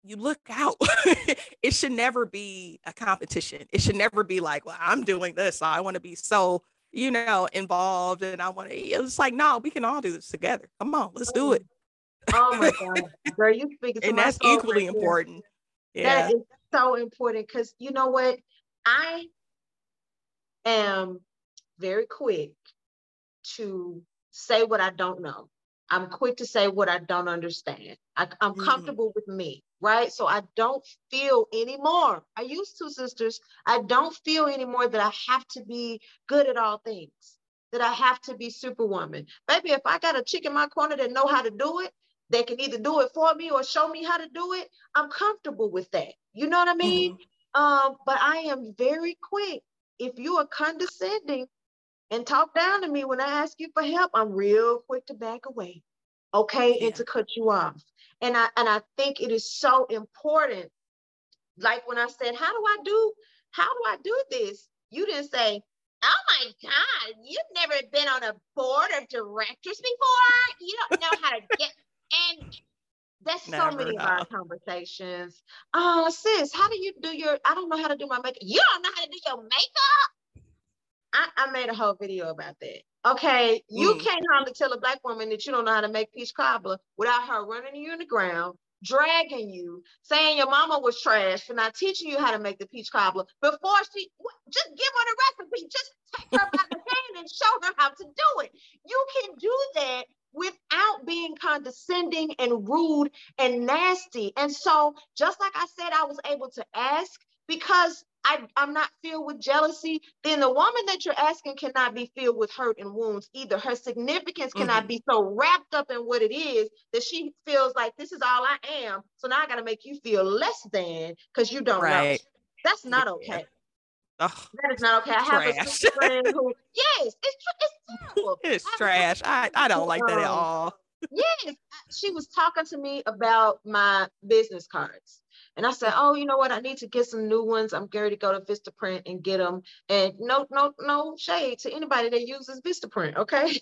You look out. it should never be a competition. It should never be like, well, I'm doing this. So I want to be so, you know, involved and I want to, it's like, no, we can all do this together. Come on, let's do it. oh my God. Girl, you speaking And that's equally right important. Yeah. That is so important because you know what? I am very quick to say what I don't know. I'm quick to say what I don't understand. I, am mm. comfortable with me, right? So I don't feel anymore. I used to, sisters. I don't feel anymore that I have to be good at all things, that I have to be superwoman. Baby, if I got a chick in my corner that know how to do it, they can either do it for me or show me how to do it. I'm comfortable with that. You know what I mean? Mm-hmm. Um, but I am very quick if you are condescending and talk down to me when I ask you for help, I'm real quick to back away. Okay, yeah. and to cut you off. And I and I think it is so important. Like when I said, how do I do, how do I do this? You didn't say, Oh my God, you've never been on a board of directors before. You don't know how to get that's Never so many know. of our conversations. Oh, sis, how do you do your? I don't know how to do my makeup. You don't know how to do your makeup. I, I made a whole video about that. Okay, you mm. can't hardly tell a black woman that you don't know how to make peach cobbler without her running you in the ground, dragging you, saying your mama was trash for not teaching you how to make the peach cobbler before she just give her the recipe. Just take her by the hand and show her how to do it. You can do that without being condescending and rude and nasty. And so, just like I said, I was able to ask because I, am not filled with jealousy, then the woman that you're asking cannot be filled with hurt and wounds either. Her significance cannot mm-hmm. be so wrapped up in what it is that she feels like this is all I am. So now I got to make you feel less than because you don't right. know. That's not okay. Oh, that is not okay. I have trash. a friend who, yes, it's, it's terrible. It's I trash. I, I don't like that at all. yes, she was talking to me about my business cards. And I said, oh, you know what? I need to get some new ones. I'm going to go to Vistaprint and get them. And no, no, no shade to anybody that uses Vistaprint, okay?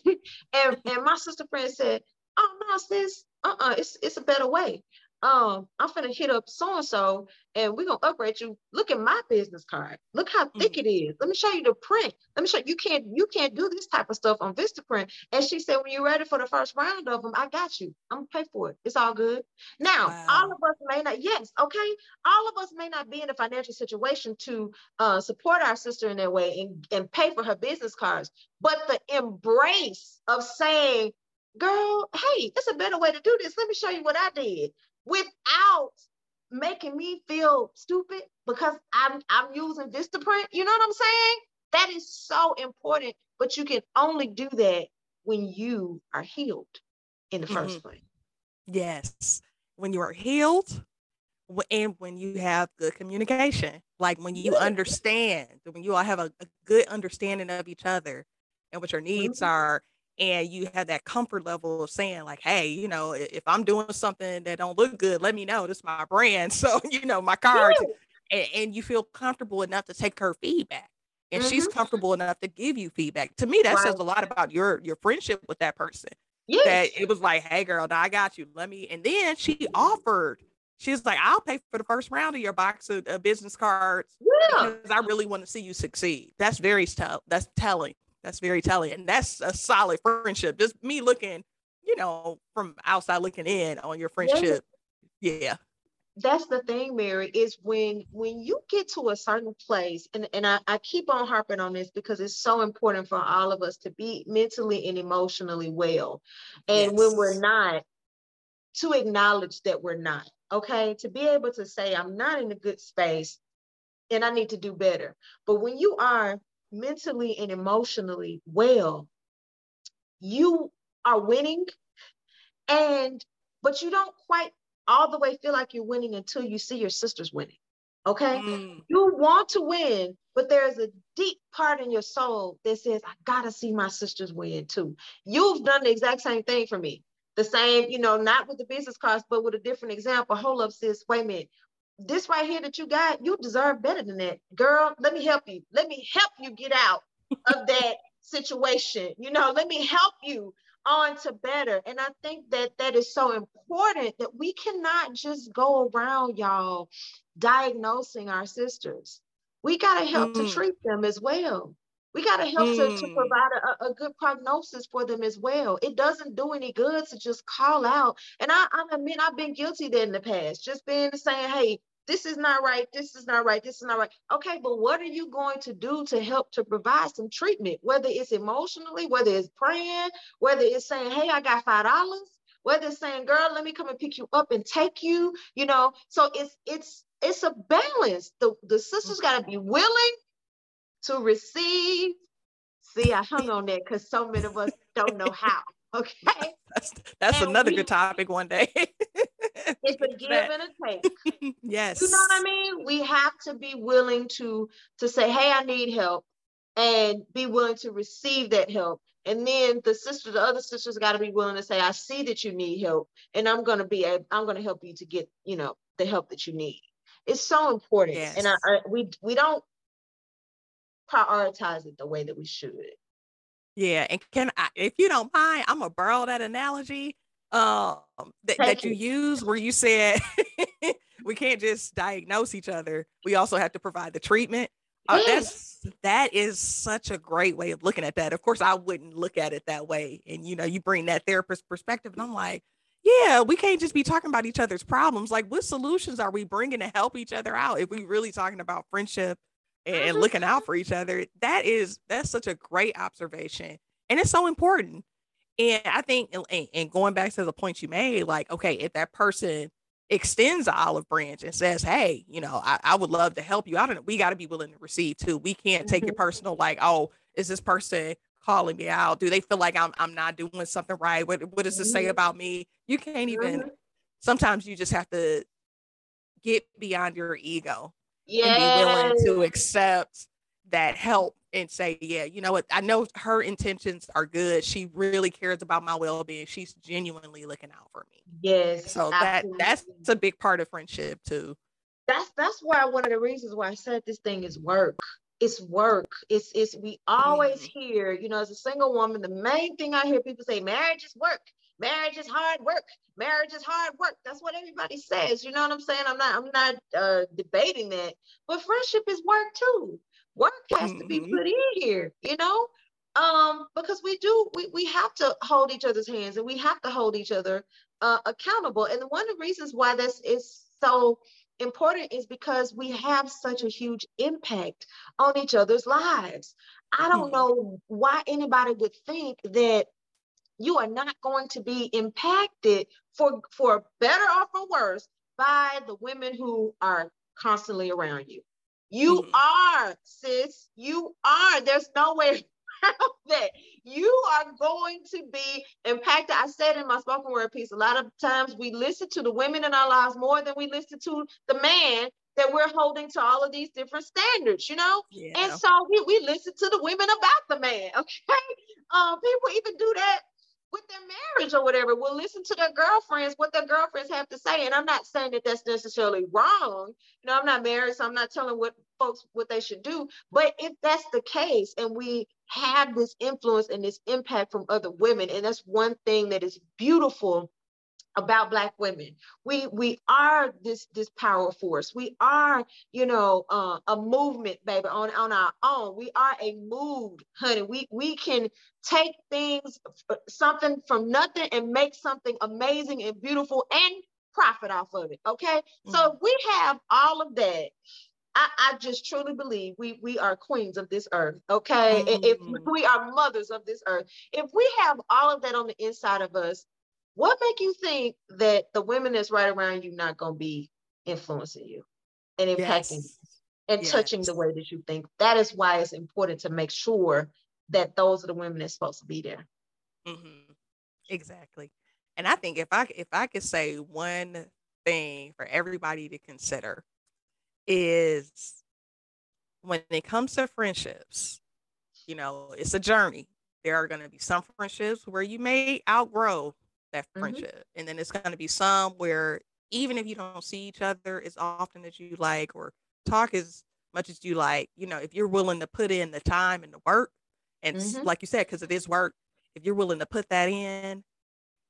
and and my sister friend said, oh no, sis, uh-uh, it's it's a better way um, I'm gonna hit up so and so, and we're gonna upgrade you. Look at my business card. Look how thick mm-hmm. it is. Let me show you the print. Let me show you. You can't you can't do this type of stuff on Vistaprint. And she said, when you're ready for the first round of them, I got you. I'm gonna pay for it. It's all good. Now, wow. all of us may not. Yes, okay. All of us may not be in a financial situation to uh, support our sister in that way and and pay for her business cards. But the embrace of saying, girl, hey, it's a better way to do this. Let me show you what I did without making me feel stupid because I'm I'm using Vistaprint. You know what I'm saying? That is so important, but you can only do that when you are healed in the 1st mm-hmm. place. Yes. When you are healed and when you have good communication, like when you understand, when you all have a, a good understanding of each other and what your needs mm-hmm. are and you have that comfort level of saying like hey you know if i'm doing something that don't look good let me know this is my brand so you know my card and, and, you feel comfortable enough to take her feedback and mm-hmm. she's comfortable enough to give you feedback to me that right. says a lot about your your friendship with that person yes. that it was like hey girl i got you let me and then she offered she's like i'll pay for the first round of your box of, of business cards yeah. because i really want to see you succeed that's very tell that's telling that's very telling. And that's a solid friendship. Just me looking, you know, from outside looking in on your friendship. Yeah. That's the thing, Mary, is when when you get to a certain place, and, and I, I keep on harping on this because it's so important for all of us to be mentally and emotionally well. And yes. when we're not, to acknowledge that we're not, okay? To be able to say, I'm not in a good space and I need to do better. But when you are, mentally and emotionally well, you are winning. And, but you don't quite all the way feel like you're winning until you see your sisters winning. Okay. Mm. You want to win, but there's a deep part in your soul that says, I gotta see my sisters win too. You've done the exact same thing for me. The same, you know, not with the business cards, but with a different example. Hold up, sis. Wait a minute this right here that you got, you deserve better than that. Girl, let me help you. Let me help you get out of that situation. You know, let me help you on to better. And I think that that is so important that we cannot just go around, y'all, diagnosing our sisters. We got to help mm. to treat them as well. We got to help mm. to, to mm. provide a, a, good prognosis for them as well. It doesn't do any good to just call out. And I, I admit I've been guilty there in the past, just being saying, hey, this is not right, this is not right, this is not right. Okay, but what are you going to do to help to provide some treatment, whether it's emotionally, whether it's praying, whether it's saying, hey, I got five dollars, whether it's saying, girl, let me come and pick you up and take you, you know. So it's it's it's a balance. The the sisters gotta be willing to receive. See, I hung on that because so many of us don't know how. Okay. That's, that's another we, good topic one day. it's a give and a take. yes. You know what I mean? We have to be willing to to say, hey, I need help, and be willing to receive that help. And then the sister, the other sisters got to be willing to say, I see that you need help, and I'm gonna be, a, I'm gonna help you to get, you know, the help that you need. It's so important. Yes. And I, I, we we don't prioritize it the way that we should. Yeah, and can I, if you don't mind, I'm gonna borrow that analogy um that, that you use where you said we can't just diagnose each other. We also have to provide the treatment. Uh, that's that is such a great way of looking at that. Of course, I wouldn't look at it that way. And you know, you bring that therapist perspective, and I'm like, yeah, we can't just be talking about each other's problems. Like, what solutions are we bringing to help each other out? If we really talking about friendship and, and looking out for each other, that is that's such a great observation, and it's so important. And I think, and, and going back to the point you made, like, okay, if that person extends the olive branch and says, Hey, you know, I, I would love to help you. I don't know. We got to be willing to receive too. We can't take it mm-hmm. personal, like, oh, is this person calling me out? Do they feel like I'm I'm not doing something right? What what does this say mm-hmm. about me? You can't even sometimes you just have to get beyond your ego yes. and be willing to accept that help and say, yeah, you know what? I know her intentions are good. She really cares about my well-being. She's genuinely looking out for me. Yes. So absolutely. that that's a big part of friendship too. That's that's why one of the reasons why I said this thing is work. It's work. It's it's we always mm-hmm. hear, you know, as a single woman, the main thing I hear people say, marriage is work. Marriage is hard work. Marriage is hard work. That's what everybody says. You know what I'm saying? I'm not I'm not uh, debating that. But friendship is work too work has to be mm-hmm. put in here, you know? Um, because we do, we, we have to hold each other's hands and we have to hold each other uh, accountable. And one of the reasons why this is so important is because we have such a huge impact on each other's lives. I don't mm-hmm. know why anybody would think that you are not going to be impacted for for better or for worse by the women who are constantly around you. You mm-hmm. are, sis. You are. There's no way around that. You are going to be impacted. I said in my spoken word piece, a lot of times we listen to the women in our lives more than we listen to the man that we're holding to all of these different standards, you know? Yeah. And so we, we listen to the women about the man, okay? Um, people even do that with their marriage or whatever will listen to their girlfriends what their girlfriends have to say. And i'm not saying that that's necessarily wrong. You know i'm not married so i'm not telling what folks what they should do. But if that's the case and we have this influence and this impact from other women and that's one thing that is beautiful about black women. We we are this this power force. We are you know uh, a movement baby on on our own. We are a mood honey. We we can take things uh, something from nothing and make something amazing and beautiful and profit off of it okay? Mm-hmm. so we have all of that. I, I, just truly believe we we are queens of this earth okay? Mm-hmm. if we are mothers of this earth if we have all of that on the inside of us what make you think that the women that's right around you not going to be influencing you and impacting yes. you and yes. touching the way that you think? That is why it's important to make sure that those are the women that's supposed to be there. Mm-hmm. Exactly. And I think if I if I could say one thing for everybody to consider is when it comes to friendships, you know, it's a journey. There are going to be some friendships where you may outgrow that mm-hmm. friendship. Mm-hmm. And then it's going to be some where even if you don't see each other as often as you like or talk as much as you like, you know, if you're willing to put in the time and the work, and mm-hmm. like you said, because it is work, if you're willing to put that in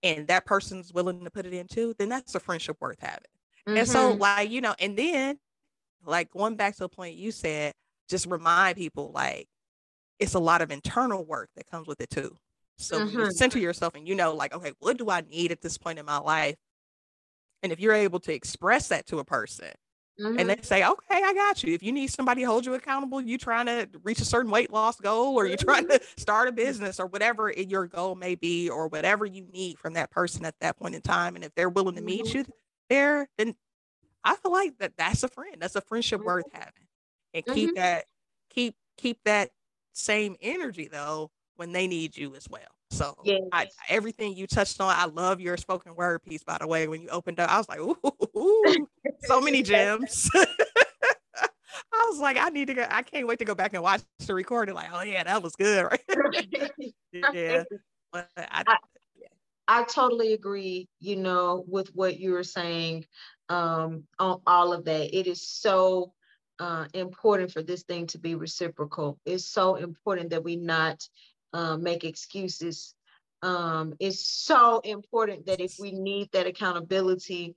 and that person's willing to put it in too, then that's a friendship worth having. Mm-hmm. And so, mm-hmm. like, you know, and then like going back to the point you said, just remind people like it's a lot of internal work that comes with it too. So mm-hmm. you center yourself and you know, like, okay, what do I need at this point in my life? And if you're able to express that to a person mm-hmm. and they say, okay, I got you. If you need somebody to hold you accountable, you trying to reach a certain weight loss goal or you're trying to start a business or whatever your goal may be or whatever you need from that person at that point in time. And if they're willing to meet mm-hmm. you there, then I feel like that that's a friend. That's a friendship worth mm-hmm. having. And keep mm-hmm. that, keep, keep that same energy though when they need you as well. So yes. I, everything you touched on, I love your spoken word piece. By the way, when you opened up, I was like, ooh, ooh so many gems. I was like, I need to go. I can't wait to go back and watch the recording. Like, oh yeah, that was good, right? yeah. I, I, I totally agree. You know, with what you were saying um, on all of that. It is so uh, important for this thing to be reciprocal. It's so important that we not uh, make excuses. Um, it's so important that if we need that accountability,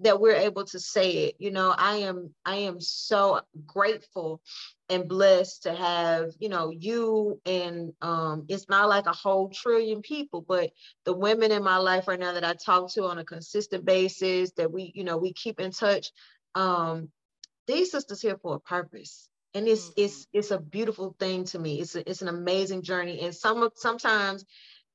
that we're able to say it. You know, I am I am so grateful and blessed to have, you know, you and um it's not like a whole trillion people, but the women in my life right now that I talk to on a consistent basis, that we, you know, we keep in touch. Um, these sisters here for a purpose. And it's mm-hmm. it's it's a beautiful thing to me. It's a, it's an amazing journey. And some sometimes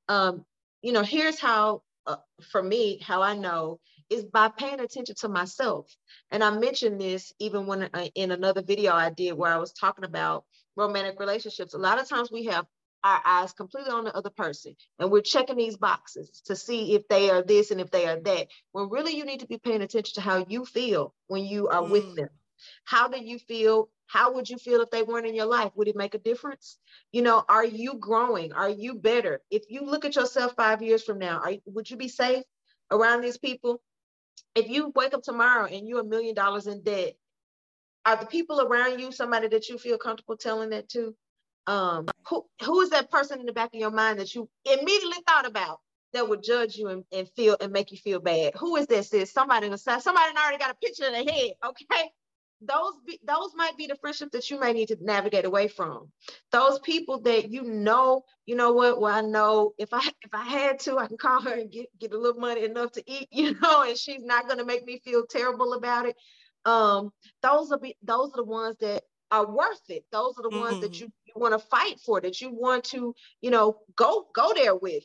um, you know, here's how uh, for me, how I know is by paying attention to myself. And I mentioned this even when uh, in another video I did where I was talking about romantic relationships. A lot of times we have our eyes completely on the other person and we're checking these boxes to see if they are this and if they are that. When really you need to be paying attention to how you feel when you are mm. with them. How do you feel? How would you feel if they weren't in your life? Would it make a difference? You know, are you growing? Are you better? If you look at yourself five years from now, are, would you be safe around these people? if you wake up tomorrow and you're a million dollars in debt, are the people around you somebody that you feel comfortable telling that to? Um, who who is that person in the back of your mind that you immediately thought about that would judge you and, and feel and make you feel bad? Who is this? Is somebody in the side? Somebody already got a picture in their head. Okay, those be, those might be the friendships that you may need to navigate away from. Those people that you know, you know what? Well, I know if I if I had to, I can call her and get get a little money enough to eat, you know, and she's not gonna make me feel terrible about it. Um, those are be those are the ones that are worth it. Those are the mm-hmm. ones that mm-hmm. you, you want to fight for, that you want to, you know, go go there with.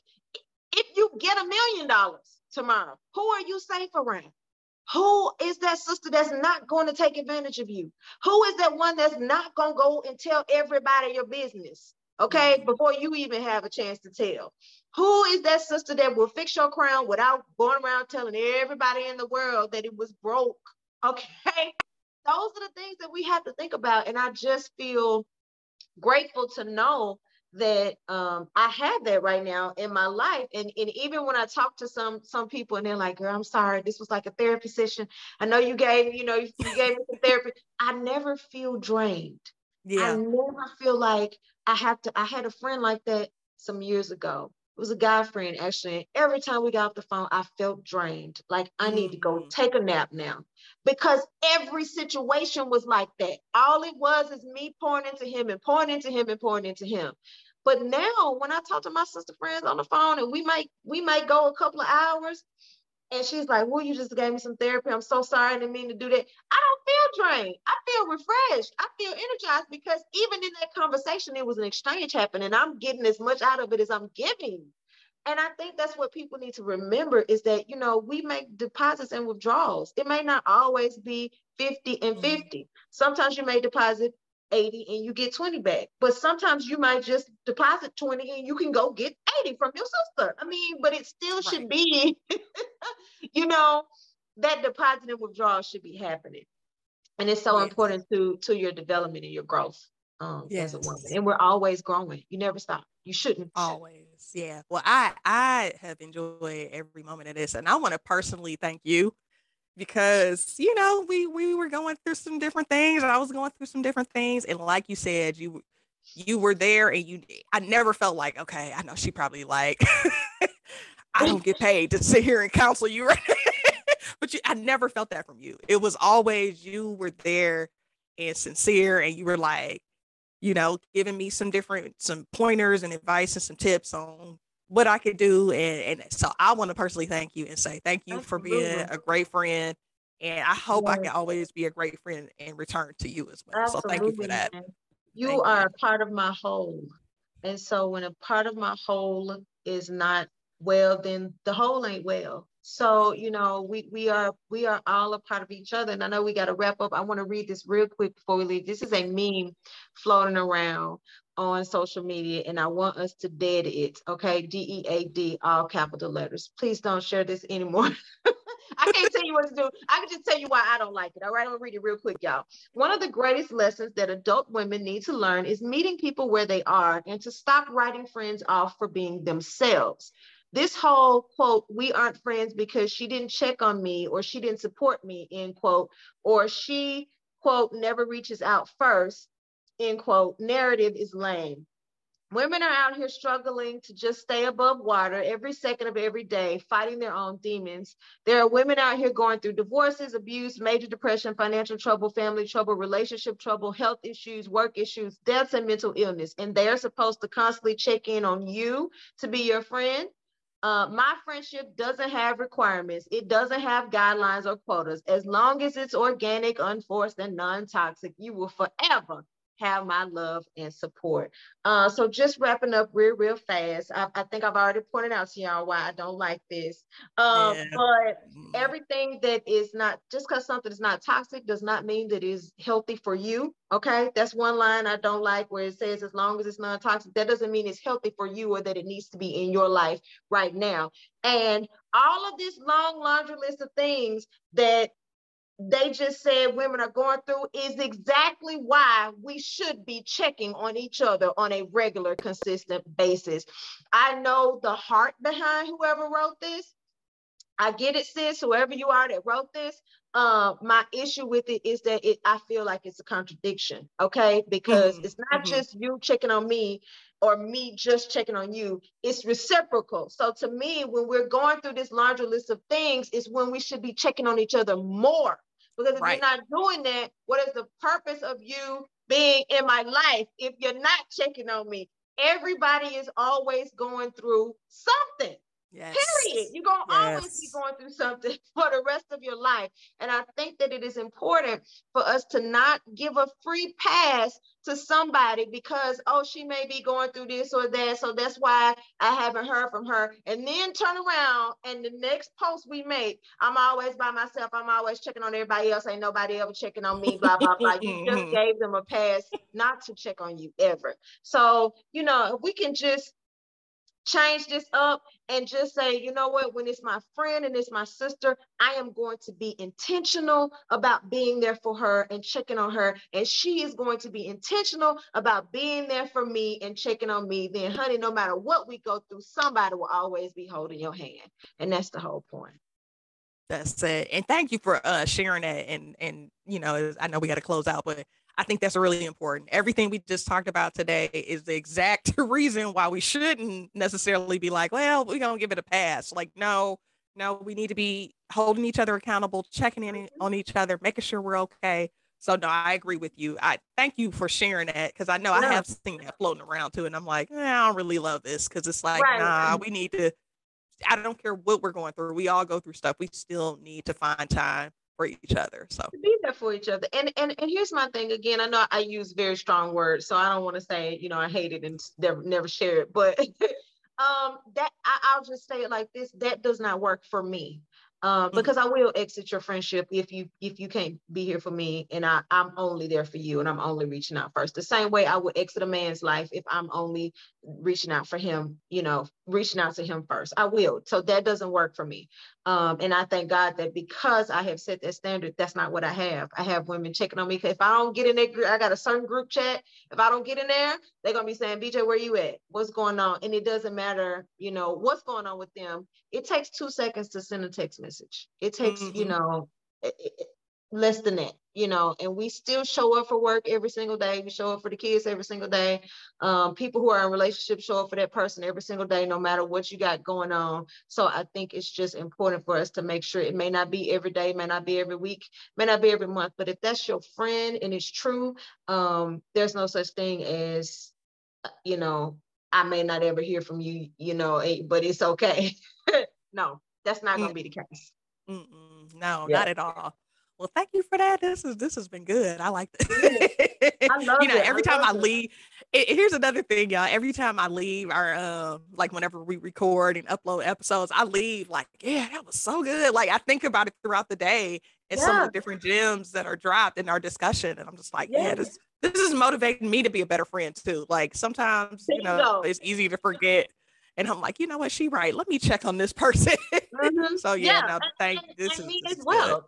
If you get a million dollars tomorrow, who are you safe around? Who is that sister that's not going to take advantage of you? Who is that one that's not going to go and tell everybody your business? Okay, mm-hmm. before you even have a chance to tell. Who is that sister that will fix your crown without going around telling everybody in the world that it was broke? Okay, those are the things that we have to think about. And I just feel grateful to know that um, I have that right now in my life. And, and even when I talk to some some people and they're like, girl, I'm sorry, this was like a therapy session. I know you gave, you know, you, you gave me some therapy. I never feel drained. Yeah. I never feel like I have to, I had a friend like that some years ago. It was a guy friend actually. Every time we got off the phone, I felt drained. Like I need to go mm. take a nap now. Because every situation was like that. All it was is me pouring into him and pouring into him and pouring into him. But now when I talk to my sister friends on the phone and we might we might go a couple of hours and she's like, Well, you just gave me some therapy. I'm so sorry. I didn't mean to do that. I don't feel drained. I feel refreshed. I feel energized because even in that conversation, it was an exchange happening. I'm getting as much out of it as I'm giving. And I think that's what people need to remember is that, you know, we make deposits and withdrawals. It may not always be 50 and mm-hmm. 50. Sometimes you may deposit 80 and you get 20 back. But sometimes you might just deposit 20 and you can go get 80 from your sister. I mean, but it still right. should be, you know, that deposit and withdrawal should be happening. And it's so yes. important to to your development and your growth um, yes. as a woman. And we're always growing. You never stop. You shouldn't. Always. Yeah. Well, I I have enjoyed every moment of this. And I want to personally thank you because you know we we were going through some different things and i was going through some different things and like you said you you were there and you i never felt like okay i know she probably like i don't get paid to sit here and counsel you right? But you, i never felt that from you. It was always you were there and sincere and you were like you know giving me some different some pointers and advice and some tips on what I could do. And, and so I want to personally thank you and say thank you Absolutely. for being a great friend. And I hope yes. I can always be a great friend and return to you as well. Absolutely. So thank you for that. You thank are you. a part of my whole. And so when a part of my whole is not well, then the whole ain't well. So, you know, we we are we are all a part of each other. And I know we got to wrap up. I want to read this real quick before we leave. This is a meme floating around on social media and I want us to dead it. Okay. D-E-A-D, all capital letters. Please don't share this anymore. I can't tell you what to do. I can just tell you why I don't like it. All right. I'm gonna read it real quick, y'all. One of the greatest lessons that adult women need to learn is meeting people where they are and to stop writing friends off for being themselves. This whole quote, we aren't friends because she didn't check on me or she didn't support me, end quote, or she quote, never reaches out first, end quote, narrative is lame. Women are out here struggling to just stay above water every second of every day, fighting their own demons. There are women out here going through divorces, abuse, major depression, financial trouble, family trouble, relationship trouble, health issues, work issues, deaths, and mental illness. And they are supposed to constantly check in on you to be your friend. Uh, my friendship doesn't have requirements. It doesn't have guidelines or quotas. As long as it's organic, unforced, and non toxic, you will forever have my love and support. Uh, so just wrapping up real, real fast. I, I, think I've already pointed out to y'all why I don't like this. Um, yeah. But mm. everything that is not, just because something is not toxic does not mean that is healthy for you. Okay. That's one line I don't like where it says as long as it's non-toxic, that doesn't mean it's healthy for you or that it needs to be in your life right now. And all of this long laundry list of things that they just said women are going through is exactly why we should be checking on each other on a regular, consistent basis. I know the heart behind whoever wrote this. I get it, sis, whoever you are that wrote this. Uh, my issue with it is that it, I feel like it's a contradiction, okay? Because mm-hmm. it's not mm-hmm. just you checking on me or me just checking on you. It's reciprocal. So to me, when we're going through this larger list of things, is when we should be checking on each other more because if right. you're not doing that, what is the purpose of you being in my life if you're not checking on me? Everybody is always going through something. Yes. Period. You're going to yes. always be going through something for the rest of your life. And I think that it is important for us to not give a free pass to somebody because, oh, she may be going through this or that. So that's why I haven't heard from her. And then turn around and the next post we make, I'm always by myself. I'm always checking on everybody else. Ain't nobody ever checking on me, blah, blah, blah. You just gave them a pass not to check on you ever. So, you know, if we can just change this up and just say, you know what, when it's my friend and it's my sister, I am going to be intentional about being there for her and checking on her. And she is going to be intentional about being there for me and checking on me. Then, honey, no matter what we go through, somebody will always be holding your hand. And that's the whole point. That's it. And thank you for uh, sharing that. And, and, you know, I know we got to close out, but I think that's really important. Everything we just talked about today is the exact reason why we shouldn't necessarily be like, well, we're going to give it a pass. Like, no, no, we need to be holding each other accountable, checking in on each other, making sure we're okay. So no, I agree with you. I thank you for sharing that because I know yeah. I have seen that floating around too, and I'm like, eh, I don't really love this because it's like, right. nah, we need to. I don't care what we're going through. We all go through stuff. We still need to find time for each other. So to be there for each other. And and and here's my thing again. I know I use very strong words, so I don't want to say you know I hate it and never never share it, but um that I, I'll just say it like this: that does not work for me. Uh, because mm-hmm. I will exit your friendship if you if you can't be here for me and I, I'm only there for you and I'm only reaching out first. The same way I would exit a man's life if I'm only reaching out for him, you know, reaching out to him first. I will. So that doesn't work for me. Um, and I thank God that because I have set that standard, that's not what I have. I have women checking on me. If I don't get in that group, I got a certain group chat. If I don't get in there, they're gonna be saying, BJ, where you at? What's going on? And it doesn't matter, you know, what's going on with them. It takes two seconds to send a text message. It takes, mm-hmm. you know, less than that you know, and we still show up for work every single day. We show up for the kids every single day. Um, people who are in relationships show up for that person every single day, no matter what you got going on. So I think it's just important for us to make sure it may not be every day, may not be every week, may not be every month, but if that's your friend and it's true, um, there's no such thing as, uh, you know, I may not ever hear from you, you know, eh, but it's okay. no, that's not going to be the case. Mm-mm, no, yeah. not at all. Well, thank you for that. This is this has been good. I like this. I love you know, it. every I time I leave, it, here's another thing, y'all. Every time I leave, or um, like whenever we record and upload episodes, I leave like, yeah, that was so good. Like I think about it throughout the day and yeah. some of the different gems that are dropped in our discussion, and I'm just like, yeah, yeah this this is motivating me to be a better friend too. Like sometimes, you know, it's easy to forget and I'm like, you know what, she right. Let me check on this person. Mm-hmm. so yeah, yeah. thank and, this and is, as well. Good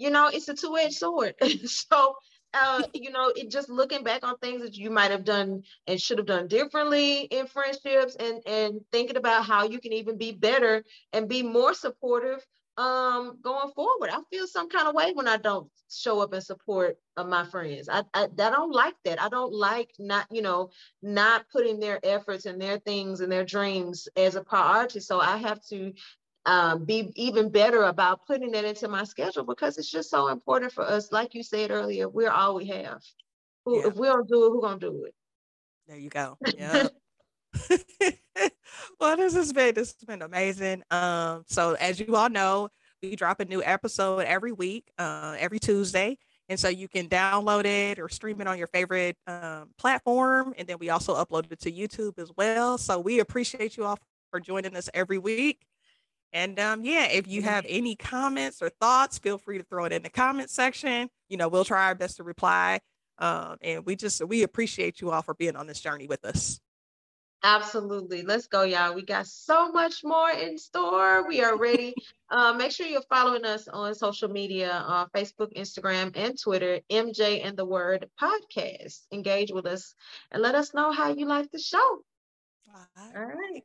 you know, it's a two-edged sword. so uh, you know, it just looking back on things that you might have done and should have done differently in friendships and and thinking about how you can even be better and be more supportive um going forward. I feel some kind of way when I don't show up and support of my friends. I, I, I don't like that. I don't like not, you know, not putting their efforts and their things and their dreams as a priority. So I have to um, be even better about putting that into my schedule because it's just so important for us. Like you said earlier, we're all we have. Who, yeah. If we don't do it, who gonna do it? There you go. Yeah. well, this has been this has been amazing. Um, so as you all know, we drop a new episode every week, uh, every Tuesday. And so you can download it or stream it on your favorite um, platform. And then we also upload it to YouTube as well. So we appreciate you all for joining us every week. And um, yeah, if you have any comments or thoughts, feel free to throw it in the comment section. You know, we'll try our best to reply. Um, and we just we appreciate you all for being on this journey with us. Absolutely. Let's go, y'all. We got so much more in store. We are ready. uh, make sure you're following us on social media on uh, Facebook, Instagram, and Twitter, MJ and the Word Podcast. Engage with us and let us know how you like the show. All right. All right.